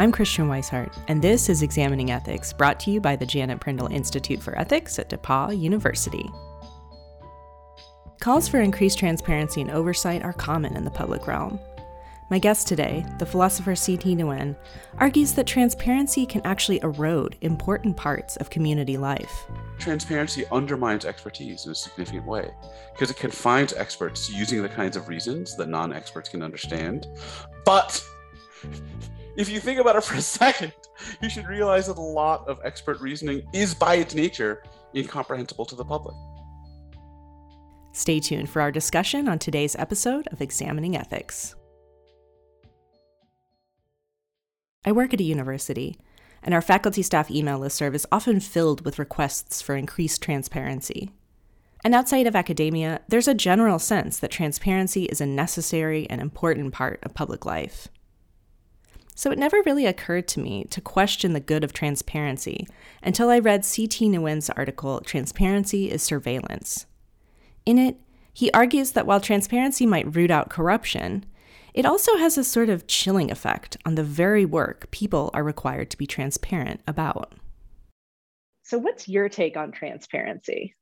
I'm Christiane Wisehart, and this is Examining Ethics, brought to you by the Janet Prindle Institute for Ethics at DePauw University. Calls for increased transparency and oversight are common in the public realm. My guest today, the philosopher C. Thi Nguyen, argues that transparency can actually erode important parts of community life. Transparency undermines expertise in a significant way because it confines experts using the kinds of reasons that non experts can understand. But if you think about it for a second, you should realize that a lot of expert reasoning is by its nature incomprehensible to the public. Stay tuned for our discussion on today's episode of Examining Ethics. I work at a university, and our faculty staff email listserv is often filled with requests for increased transparency. And outside of academia, there's a general sense that transparency is a necessary and important part of public life. So it never really occurred to me to question the good of transparency until I read C. Thi Nguyen's article, Transparency is Surveillance. In it, he argues that while transparency might root out corruption, it also has a sort of chilling effect on the very work people are required to be transparent about. So, what's your take on transparency?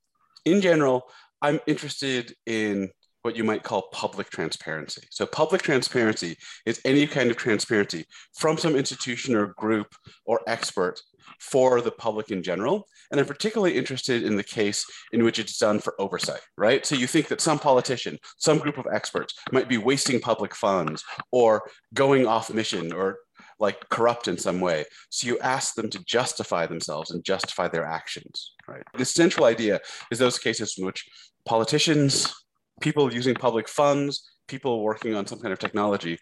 In general, I'm interested in what you might call public transparency. So, public transparency is any kind of transparency from some institution or group or expert for the public in general. And I'm particularly interested in the case in which it's done for oversight, right? So you think that some politician, some group of experts might be wasting public funds or going off mission or like corrupt in some way. So you ask them to justify themselves and justify their actions, right? The central idea is those cases in which politicians, people using public funds, people working on some kind of technology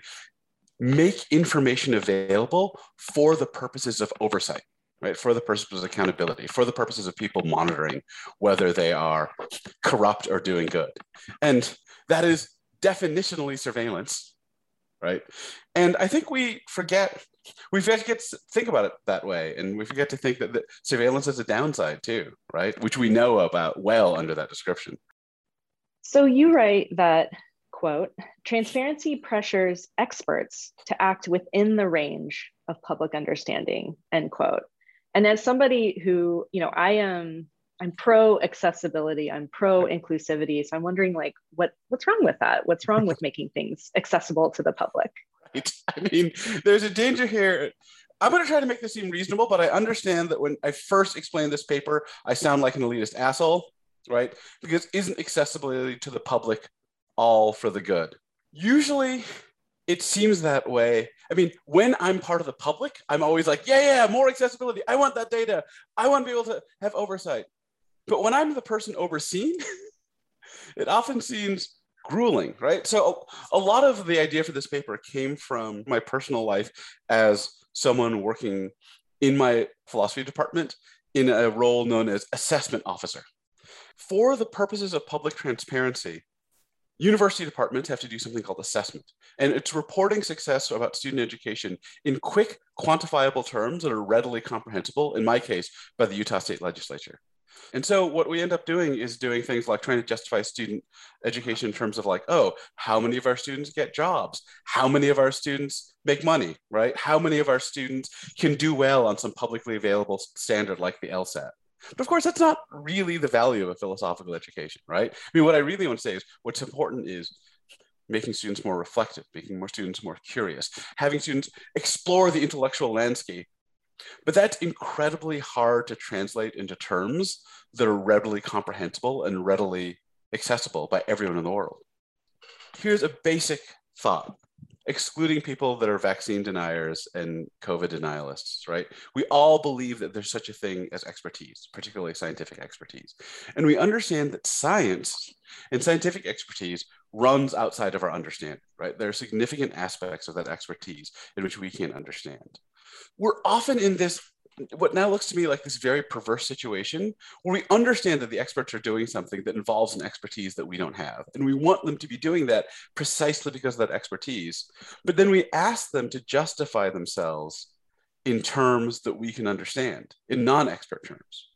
make information available for the purposes of oversight right? For the purposes of accountability, for the purposes of people monitoring whether they are corrupt or doing good. And that is definitionally surveillance, right? And I think we forget, we forget to think about it that way. And we forget to think that surveillance is a downside too, right? Which we know about well under that description. So you write that quote, transparency pressures experts to act within the range of public understanding, end quote. And as somebody who you know i am i'm pro accessibility i'm pro inclusivity so i'm wondering like what what's wrong with that? What's wrong with making things accessible to the public? Right. I mean there's a danger here. I'm going to try to make this seem reasonable but i understand that when i first explain this paper i sound like an elitist asshole right because isn't accessibility to the public all for the good usually it seems that way. I mean, when I'm part of the public, I'm always like, yeah, yeah, more accessibility. I want that data. I want to be able to have oversight. But when I'm the person overseen, it often seems grueling, right? So a, a lot of the idea for this paper came from my personal life as someone working in my philosophy department in a role known as assessment officer. For the purposes of public transparency, University departments have to do something called assessment, and it's reporting success about student education in quick, quantifiable terms that are readily comprehensible, in my case, by the Utah State Legislature. And so what we end up doing is doing things like trying to justify student education in terms of like, oh, how many of our students get jobs? How many of our students make money, right? How many of our students can do well on some publicly available standard like the LSAT? But of course, that's not really the value of a philosophical education, right? I mean, what I really want to say is what's important is making students more reflective, making more students more curious, having students explore the intellectual landscape. But that's incredibly hard to translate into terms that are readily comprehensible and readily accessible by everyone in the world. Here's a basic thought excluding people that are vaccine deniers and COVID denialists, right? We all believe that there's such a thing as expertise, particularly scientific expertise. And we understand that science and scientific expertise runs outside of our understanding, right? There are significant aspects of that expertise in which we can't understand. We're often in this what now looks to me like this very perverse situation where we understand that the experts are doing something that involves an expertise that we don't have. And we want them to be doing that precisely because of that expertise. But then we ask them to justify themselves in terms that we can understand, in non expert terms.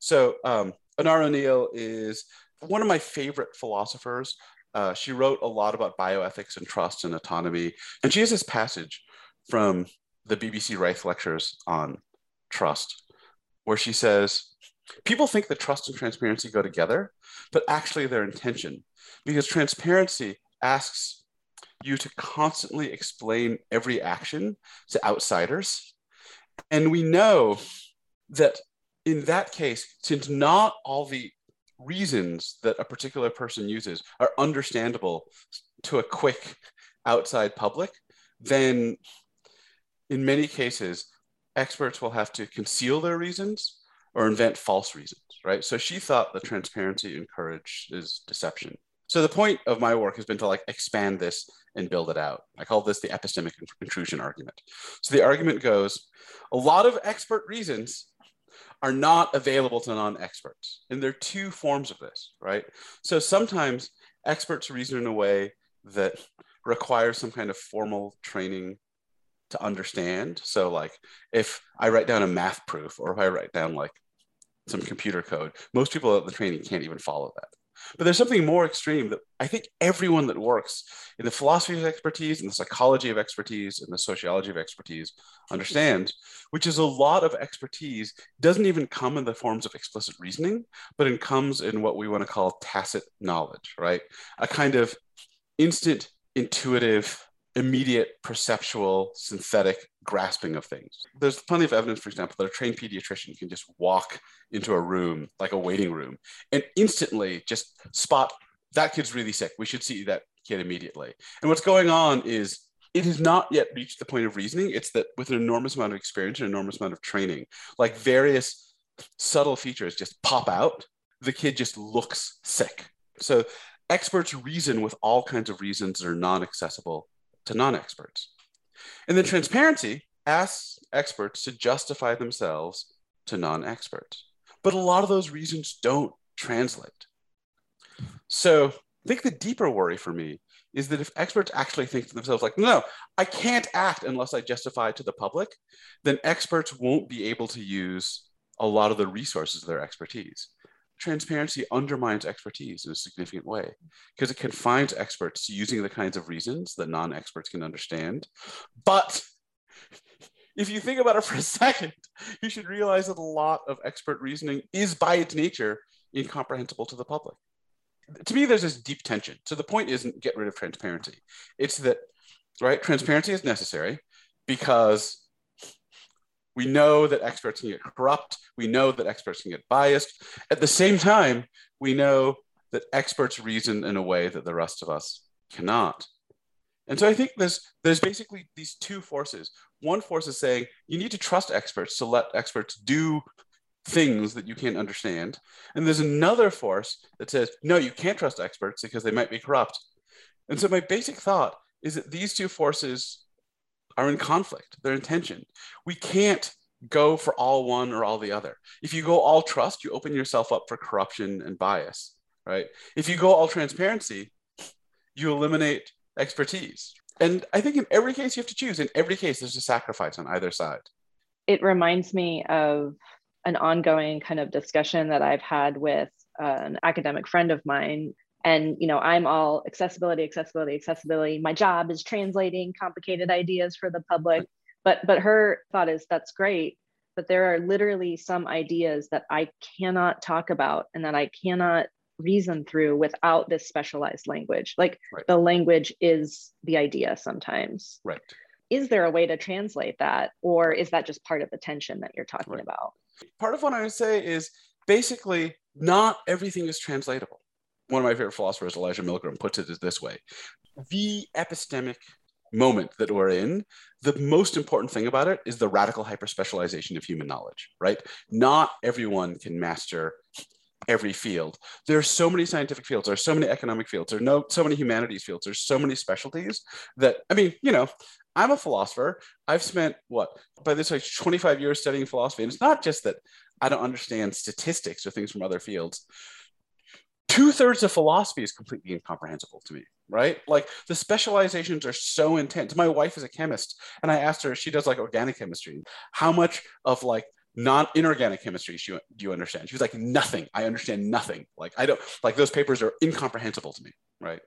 So, um, Onora O'Neill is one of my favorite philosophers. Uh, she wrote a lot about bioethics and trust and autonomy. And she has this passage from the BBC Reith lectures on trust, where she says, People think that trust and transparency go together, but actually they're in tension because transparency asks you to constantly explain every action to outsiders. And we know that in that case, since not all the reasons that a particular person uses are understandable to a quick outside public, then in many cases, experts will have to conceal their reasons or invent false reasons, right? So she thought that transparency encourages deception. So the point of my work has been to like expand this and build it out. I call this the epistemic intrusion argument. So the argument goes, a lot of expert reasons are not available to non-experts. And there are two forms of this, right? So sometimes experts reason in a way that requires some kind of formal training to understand. So like if I write down a math proof or if I write down like some computer code, most people at the training can't even follow that. But there's something more extreme that I think everyone that works in the philosophy of expertise and the psychology of expertise and the sociology of expertise understands, which is a lot of expertise doesn't even come in the forms of explicit reasoning, but it comes in what we want to call tacit knowledge, right? A kind of instant, intuitive, immediate, perceptual, synthetic grasping of things. There's plenty of evidence, for example, that a trained pediatrician can just walk into a room, like a waiting room, and instantly just spot that kid's really sick. We should see that kid immediately. And what's going on is it has not yet reached the point of reasoning. It's that with an enormous amount of experience and enormous amount of training, like various subtle features just pop out, the kid just looks sick. So experts reason with all kinds of reasons that are non-accessible to non-experts. And then transparency asks experts to justify themselves to non-experts. But a lot of those reasons don't translate. So I think the deeper worry for me is that if experts actually think to themselves, like, no, I can't act unless I justify to the public, then experts won't be able to use a lot of the resources of their expertise. Transparency undermines expertise in a significant way because it confines experts to using the kinds of reasons that non experts can understand. But if you think about it for a second, you should realize that a lot of expert reasoning is by its nature incomprehensible to the public. To me, there's this deep tension. So the point isn't get rid of transparency. It's that, right, transparency is necessary because we know that experts can get corrupt. We know that experts can get biased. At the same time, we know that experts reason in a way that the rest of us cannot. And so I think there's there's basically these two forces. One force is saying you need to trust experts to let experts do things that you can't understand. And there's another force that says, no, you can't trust experts because they might be corrupt. And so my basic thought is that these two forces are in conflict, they're in tension. We can't go for all one or all the other. If you go all trust, you open yourself up for corruption and bias, right? If you go all transparency, you eliminate expertise. And I think in every case you have to choose. In every case, there's a sacrifice on either side. It reminds me of an ongoing kind of discussion that I've had with uh, an academic friend of mine. And you know, I'm all accessibility, accessibility, accessibility. My job is translating complicated ideas for the public. But but her thought is that's great, but there are literally some ideas that I cannot talk about and that I cannot reason through without this specialized language. Like right. the language is the idea sometimes. Right. Is there a way to translate that, or is that just part of the tension that you're talking right. about? Part of what I would say is basically not everything is translatable. One of my favorite philosophers, Elijah Millgram, puts it this way the epistemic moment that we're in, the most important thing about it is the radical hyperspecialization of human knowledge, right? Not everyone can master every field. There are so many scientific fields, there are so many economic fields, there are no, so many humanities fields, there's so many specialties that, I mean, you know, I'm a philosopher. I've spent what by this like 25 years studying philosophy. And it's not just that I don't understand statistics or things from other fields. Two thirds of philosophy is completely incomprehensible to me, right? Like the specializations are so intense. My wife is a chemist, and I asked her, she does like organic chemistry, how much of like non inorganic chemistry do you understand? She was like, nothing. I understand nothing. Like, I don't like those papers are incomprehensible to me, right?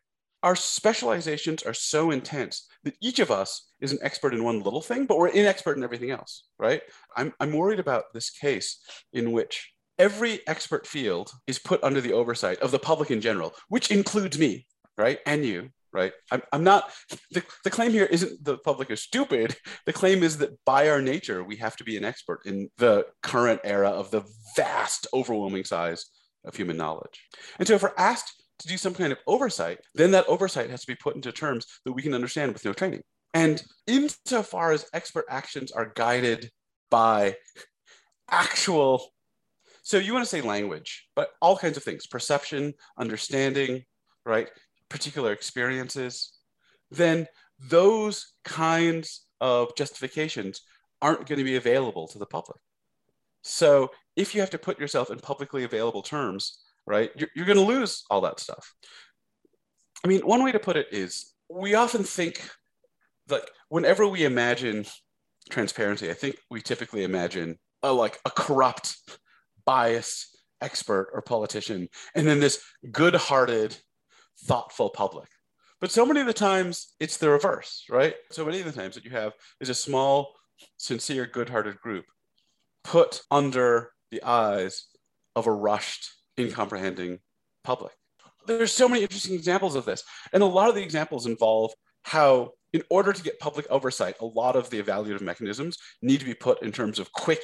our specializations are so intense that each of us is an expert in one little thing, but we're inexpert in everything else, right? I'm, I'm worried about this case in which every expert field is put under the oversight of the public in general, which includes me, right? And you, right? I'm, I'm not, the, the claim here isn't the public is stupid. The claim is that by our nature, we have to be an expert in the current era of the vast, overwhelming size of human knowledge. And so if we're asked to do some kind of oversight, then that oversight has to be put into terms that we can understand with no training. And insofar as expert actions are guided by actual so you want to say language, but all kinds of things, perception, understanding, right? Particular experiences, then those kinds of justifications aren't going to be available to the public. So if you have to put yourself in publicly available terms, right, you're, you're going to lose all that stuff. I mean, one way to put it is we often think like whenever we imagine transparency, I think we typically imagine a, like a corrupt biased expert or politician, and then this good hearted, thoughtful public. But so many of the times it's the reverse, right? So many of the times that you have is a small, sincere, good hearted group put under the eyes of a rushed, incomprehending public. There's so many interesting examples of this. And a lot of the examples involve how, in order to get public oversight, a lot of the evaluative mechanisms need to be put in terms of quick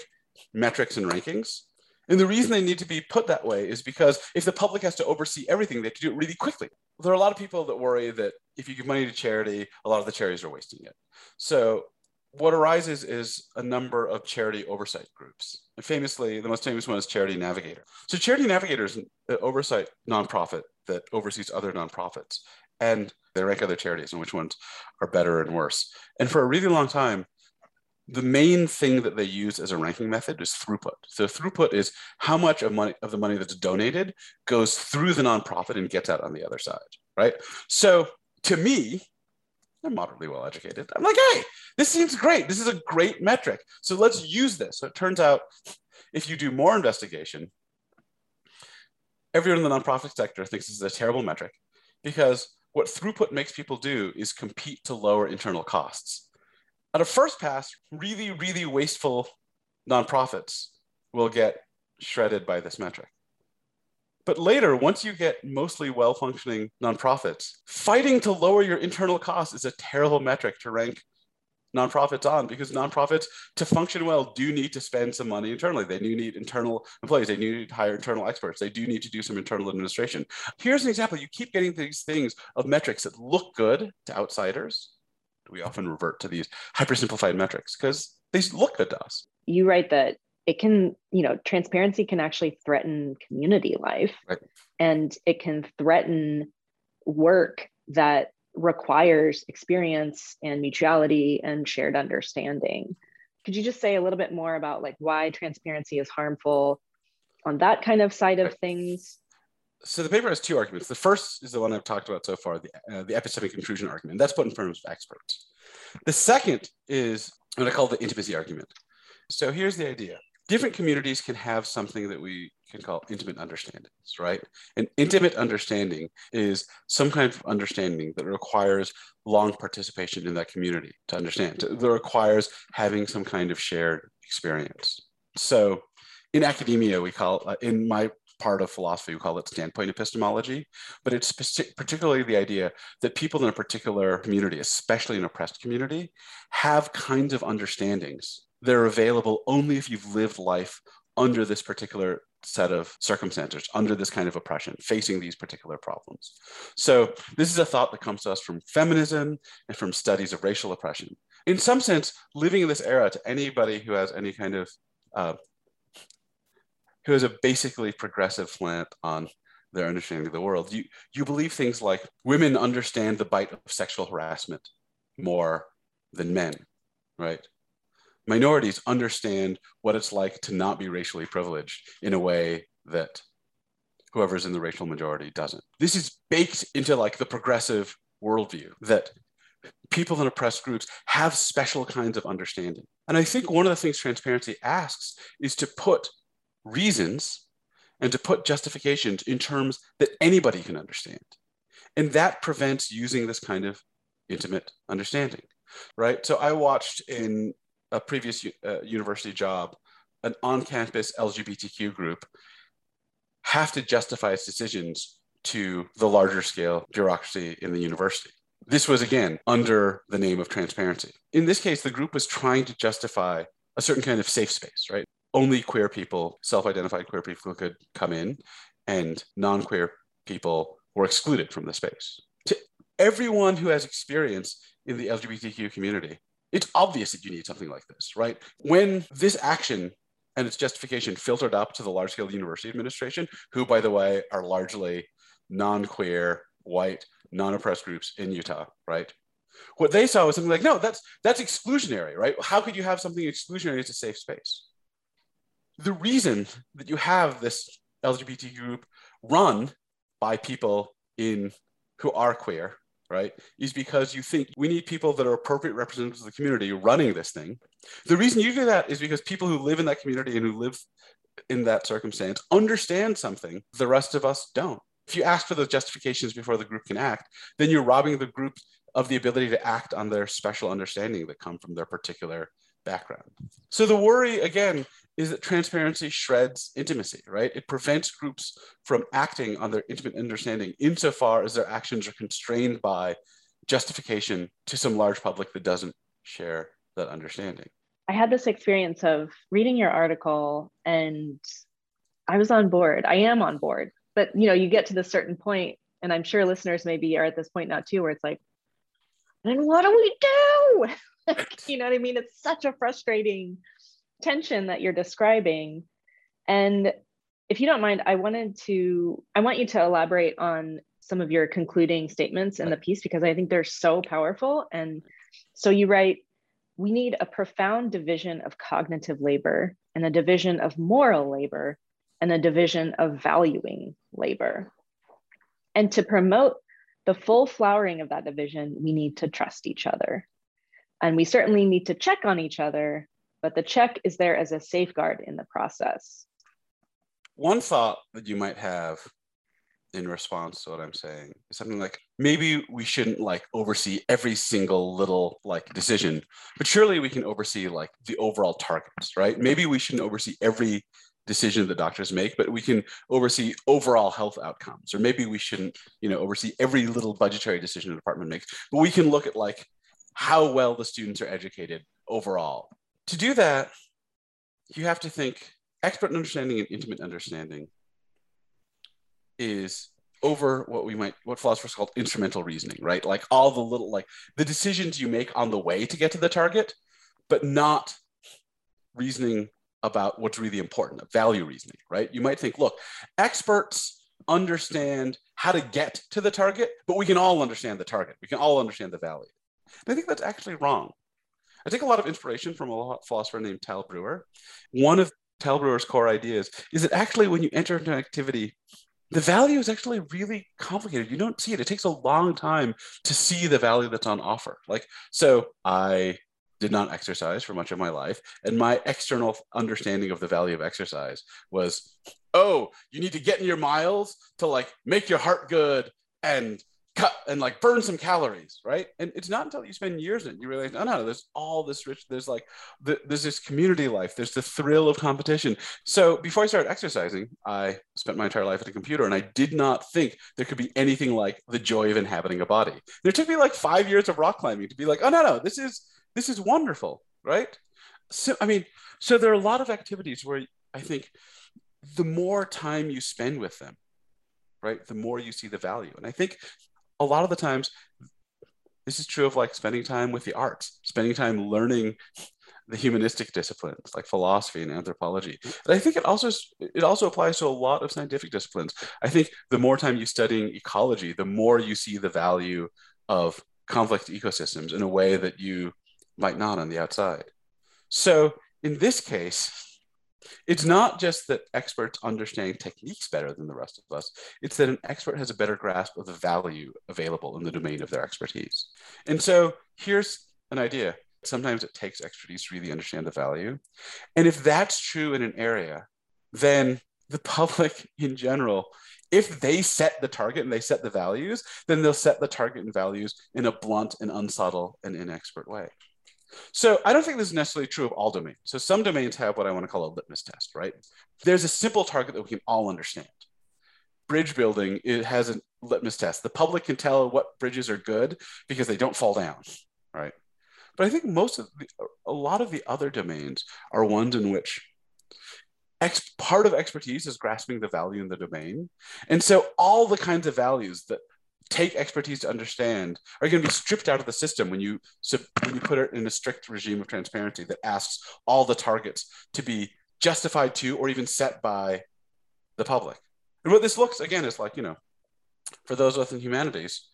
metrics and rankings and the reason they need to be put that way is because if the public has to oversee everything, they have to do it really quickly. There are a lot of people that worry that if you give money to charity, a lot of the charities are wasting it. So what arises is a number of charity oversight groups. And famously, the most famous one is Charity Navigator. So Charity Navigator is an uh, oversight nonprofit that oversees other nonprofits. And they rank other charities and which ones are better and worse. And for a really long time, the main thing that they use as a ranking method is throughput. So throughput is how much of money of the money that's donated goes through the nonprofit and gets out on the other side, right? So to me, I'm moderately well educated. I'm like, hey, this seems great. This is a great metric. So let's use this. So it turns out if you do more investigation, everyone in the nonprofit sector thinks this is a terrible metric because what throughput makes people do is compete to lower internal costs at a first pass, really, really wasteful nonprofits will get shredded by this metric. But later, once you get mostly well functioning nonprofits, fighting to lower your internal costs is a terrible metric to rank nonprofits on because nonprofits to function well do need to spend some money internally. They do need internal employees. They need to hire internal experts. They do need to do some internal administration. Here's an example. You keep getting these things of metrics that look good to outsiders, we often revert to these hypersimplified metrics because they look good to us. You write that it can, you know, transparency can actually threaten community life right. and it can threaten work that requires experience and mutuality and shared understanding. Could you just say a little bit more about like why transparency is harmful on that kind of side of things? So the paper has two arguments. The first is the one I've talked about so far, the, uh, the epistemic intrusion argument. That's put in front of experts. The second is what I call the intimacy argument. So here's the idea. Different communities can have something that we can call intimate understandings, right? An intimate understanding is some kind of understanding that requires long participation in that community to understand, that requires having some kind of shared experience. So in academia, we call, uh, in my part of philosophy, we call it standpoint epistemology, but it's particularly the idea that people in a particular community, especially an oppressed community, have kinds of understandings that are available only if you've lived life under this particular set of circumstances, under this kind of oppression, facing these particular problems. So this is a thought that comes to us from feminism and from studies of racial oppression. In some sense, living in this era to anybody who has any kind of uh, who has a basically progressive slant on their understanding of the world. You you believe things like women understand the bite of sexual harassment more than men, right? Minorities understand what it's like to not be racially privileged in a way that whoever's in the racial majority doesn't. This is baked into like the progressive worldview that people in oppressed groups have special kinds of understanding. And I think one of the things transparency asks is to put reasons and to put justifications in terms that anybody can understand. And that prevents using this kind of intimate understanding, right? So I watched in a previous uh, university job an on campus LGBTQ group have to justify its decisions to the larger scale bureaucracy in the university. This was again under the name of transparency. In this case, the group was trying to justify a certain kind of safe space, right? Only queer people, self identified queer people could come in, and non queer people were excluded from the space. To everyone who has experience in the LGBTQ community, it's obvious that you need something like this, right? When this action and its justification filtered up to the large scale university administration, who, by the way, are largely non queer, white, non oppressed groups in Utah, right? What they saw was something like, no, that's that's exclusionary, right? How could you have something exclusionary as a safe space? The reason that you have this LGBT group run by people in who are queer, right, is because you think we need people that are appropriate representatives of the community running this thing. The reason you do that is because people who live in that community and who live in that circumstance understand something the rest of us don't. If you ask for those justifications before the group can act, then you're robbing the group of the ability to act on their special understanding that come from their particular background. So the worry again is that transparency shreds intimacy, right? It prevents groups from acting on their intimate understanding insofar as their actions are constrained by justification to some large public that doesn't share that understanding. I had this experience of reading your article and I was on board. I am on board. But you know, you get to the certain point, and I'm sure listeners maybe are at this point now too, where it's like, then what do we do? you know what I mean? It's such a frustrating tension that you're describing. And if you don't mind, I wanted to, I want you to elaborate on some of your concluding statements in the piece because I think they're so powerful. And so you write, we need a profound division of cognitive labor and a division of moral labor and a division of valuing labor. And to promote the full flowering of that division, we need to trust each other. And we certainly need to check on each other but the check is there as a safeguard in the process. One thought that you might have in response to what I'm saying is something like maybe we shouldn't like oversee every single little like decision, but surely we can oversee like the overall targets, right? Maybe we shouldn't oversee every decision that doctors make, but we can oversee overall health outcomes. Or maybe we shouldn't, you know, oversee every little budgetary decision the department makes, but we can look at like how well the students are educated overall to do that, you have to think expert understanding and intimate understanding is over what we might what philosophers call instrumental reasoning right? Like all the little like the decisions you make on the way to get to the target but not reasoning about what's really important value reasoning right? You might think look experts understand how to get to the target but we can all understand the target. We can all understand the value. And i think that's actually wrong I take a lot of inspiration from a philosopher named Tal Brewer. One of Tal Brewer's core ideas is that actually, when you enter into an activity, the value is actually really complicated. You don't see it. It takes a long time to see the value that's on offer. Like, so I did not exercise for much of my life. And my external understanding of the value of exercise was, oh, you need to get in your miles to like make your heart good and cut and like burn some calories, right? And it's not until you spend years in it you realize, oh no, there's all this rich, there's like the, there's this community life, there's the thrill of competition. So before I started exercising, I spent my entire life at a computer, and I did not think there could be anything like the joy of inhabiting a body. It took me like five years of rock climbing to be like, oh no, no, this is this is wonderful, right? So I mean, so there are a lot of activities where I think the more time you spend with them, right, the more you see the value. And I think a lot of the times this is true of like spending time with the arts spending time learning the humanistic disciplines like philosophy and anthropology. But i think it also it also applies to a lot of scientific disciplines. I think the more time you studying ecology the more you see the value of complex ecosystems in a way that you might not on the outside. So in this case it's not just that experts understand techniques better than the rest of us, it's that an expert has a better grasp of the value available in the domain of their expertise. And so here's an idea. Sometimes it takes expertise to really understand the value. And if that's true in an area, then the public in general if they set the target and they set the values, then they'll set the target and values in a blunt and unsubtle and inexpert way. So I don't think this is necessarily true of all domains. So some domains have what I want to call a litmus test, right? There's a simple target that we can all understand. Bridge building it has a litmus test. The public can tell what bridges are good because they don't fall down, right? But I think most of the, a lot of the other domains are ones in which part of expertise is grasping the value in the domain. And so all the kinds of values that take expertise to understand are going to be stripped out of the system when you when you put it in a strict regime of transparency that asks all the targets to be justified to or even set by the public. And what this looks again is like, you know, for those us humanities,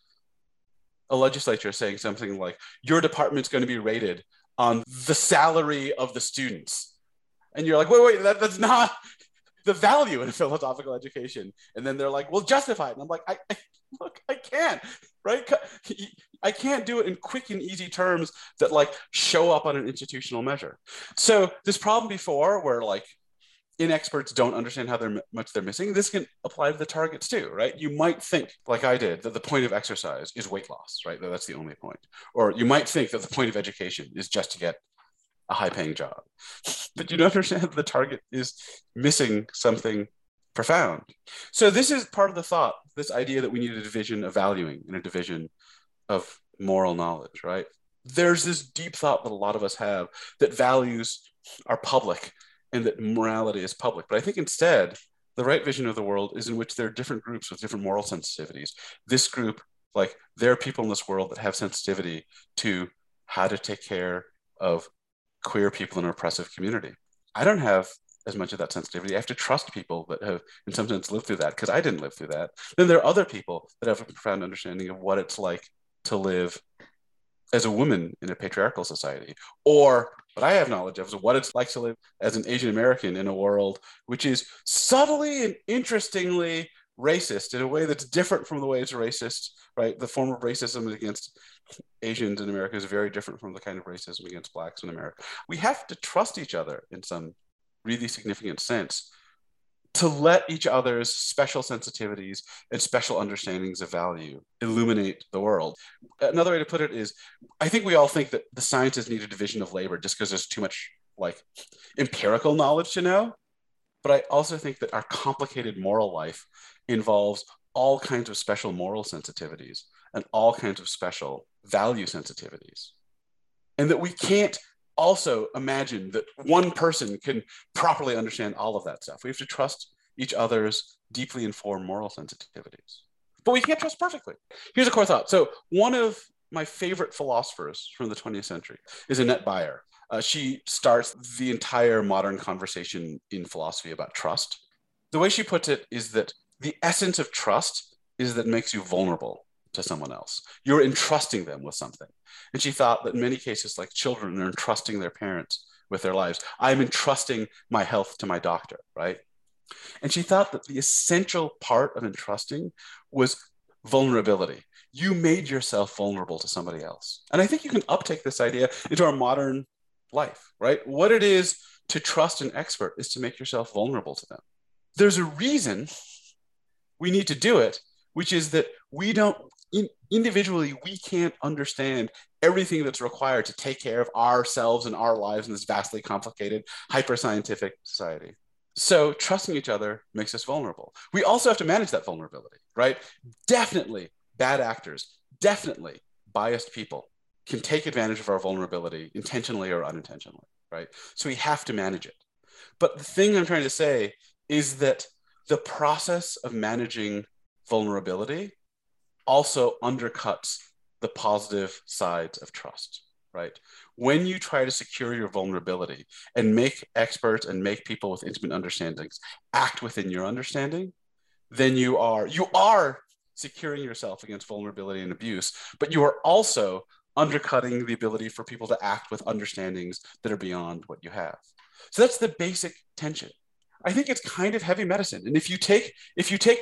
a legislature saying something like, your department's going to be rated on the salary of the students and you're like, wait, wait, that, that's not the value in philosophical education. And then they're like, well, justify it. And I'm like, I, I look, I can't, right? I can't do it in quick and easy terms that like show up on an institutional measure. So this problem before where like inexperts don't understand how much they're missing, this can apply to the targets too, right? You might think, like I did, that the point of exercise is weight loss, right? That that's the only point. Or you might think that the point of education is just to get a high paying job. But you don't understand the target is missing something profound. So this is part of the thought, this idea that we need a division of valuing and a division of moral knowledge, right? There's this deep thought that a lot of us have that values are public and that morality is public. But I think instead, the right vision of the world is in which there are different groups with different moral sensitivities. This group, like there are people in this world that have sensitivity to how to take care of queer people in an oppressive community. I don't have as much of that sensitivity. I have to trust people that have, in some sense, lived through that because I didn't live through that. Then there are other people that have a profound understanding of what it's like to live as a woman in a patriarchal society, or what I have knowledge of is what it's like to live as an Asian American in a world which is subtly and interestingly racist in a way that's different from the way it's racist, right? The form of racism against Asians in America is very different from the kind of racism against blacks in America. We have to trust each other in some really significant sense to let each other's special sensitivities and special understandings of value illuminate the world. Another way to put it is I think we all think that the sciences need a division of labor just because there's too much like empirical knowledge to know. But I also think that our complicated moral life involves all kinds of special moral sensitivities and all kinds of special value sensitivities. And that we can't also imagine that one person can properly understand all of that stuff. We have to trust each other's deeply informed moral sensitivities. But we can't trust perfectly. Here's a core thought. So, one of my favorite philosophers from the 20th century is Annette Baier. Uh, she starts the entire modern conversation in philosophy about trust. The way she puts it is that the essence of trust is that makes you vulnerable to someone else. You're entrusting them with something. And she thought that in many cases, like children are entrusting their parents with their lives. I'm entrusting my health to my doctor, right? And she thought that the essential part of entrusting was vulnerability. You made yourself vulnerable to somebody else. And I think you can uptake this idea into our modern life, right? What it is to trust an expert is to make yourself vulnerable to them. There's a reason we need to do it, which is that we don't in, individually we can't understand everything that's required to take care of ourselves and our lives in this vastly complicated hyper scientific society. So trusting each other makes us vulnerable. We also have to manage that vulnerability right? Definitely bad actors definitely biased people can take advantage of our vulnerability intentionally or unintentionally right? So we have to manage it. But the thing i'm trying to say is that the process of managing vulnerability also undercuts the positive sides of trust, right? When you try to secure your vulnerability and make experts and make people with intimate understandings act within your understanding, then you are you are securing yourself against vulnerability and abuse, but you are also undercutting the ability for people to act with understandings that are beyond what you have. So that's the basic tension. I think it's kind of heavy medicine. And if you take if you take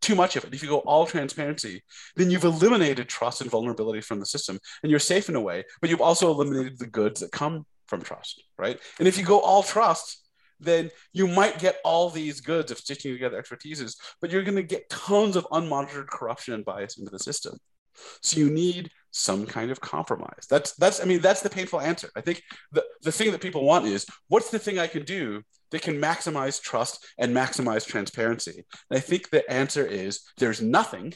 too much of it, if you go all transparency, then you've eliminated trust and vulnerability from the system and you're safe in a way, but you've also eliminated the goods that come from trust, right? And if you go all trust, then you might get all these goods of stitching together expertises, but you're going to get tons of unmonitored corruption and bias into the system. So you need some kind of compromise. That's that's I mean that's the painful answer. I think the, the thing that people want is what's the thing I can do that can maximize trust and maximize transparency. And I think the answer is there's nothing.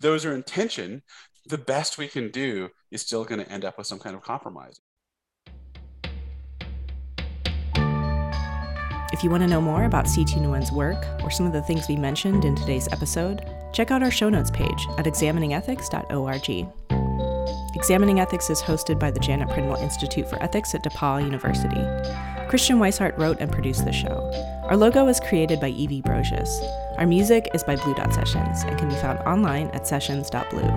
Those are intention. The best we can do is still going to end up with some kind of compromise. If you want to know more about C. Thi Nguyen's work or some of the things we mentioned in today's episode, check out our show notes page at examiningethics.org. Examining Ethics is hosted by the Janet Prindle Institute for Ethics at DePauw University. Christiane Wisehart wrote and produced the show. Our logo was created by Evie Brocious. Our music is by Blue Dot Sessions and can be found online at sessions.blue.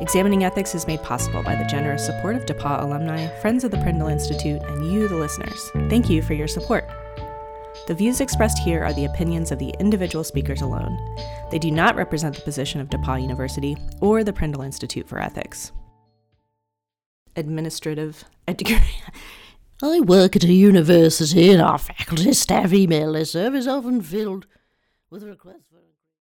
Examining Ethics is made possible by the generous support of DePauw alumni, friends of the Prindle Institute, and you, the listeners. Thank you for your support. The views expressed here are the opinions of the individual speakers alone. They do not represent the position of DePauw University or the Prindle Institute for Ethics. Administrative. I work at a university and our faculty staff email listserv is often filled with requests.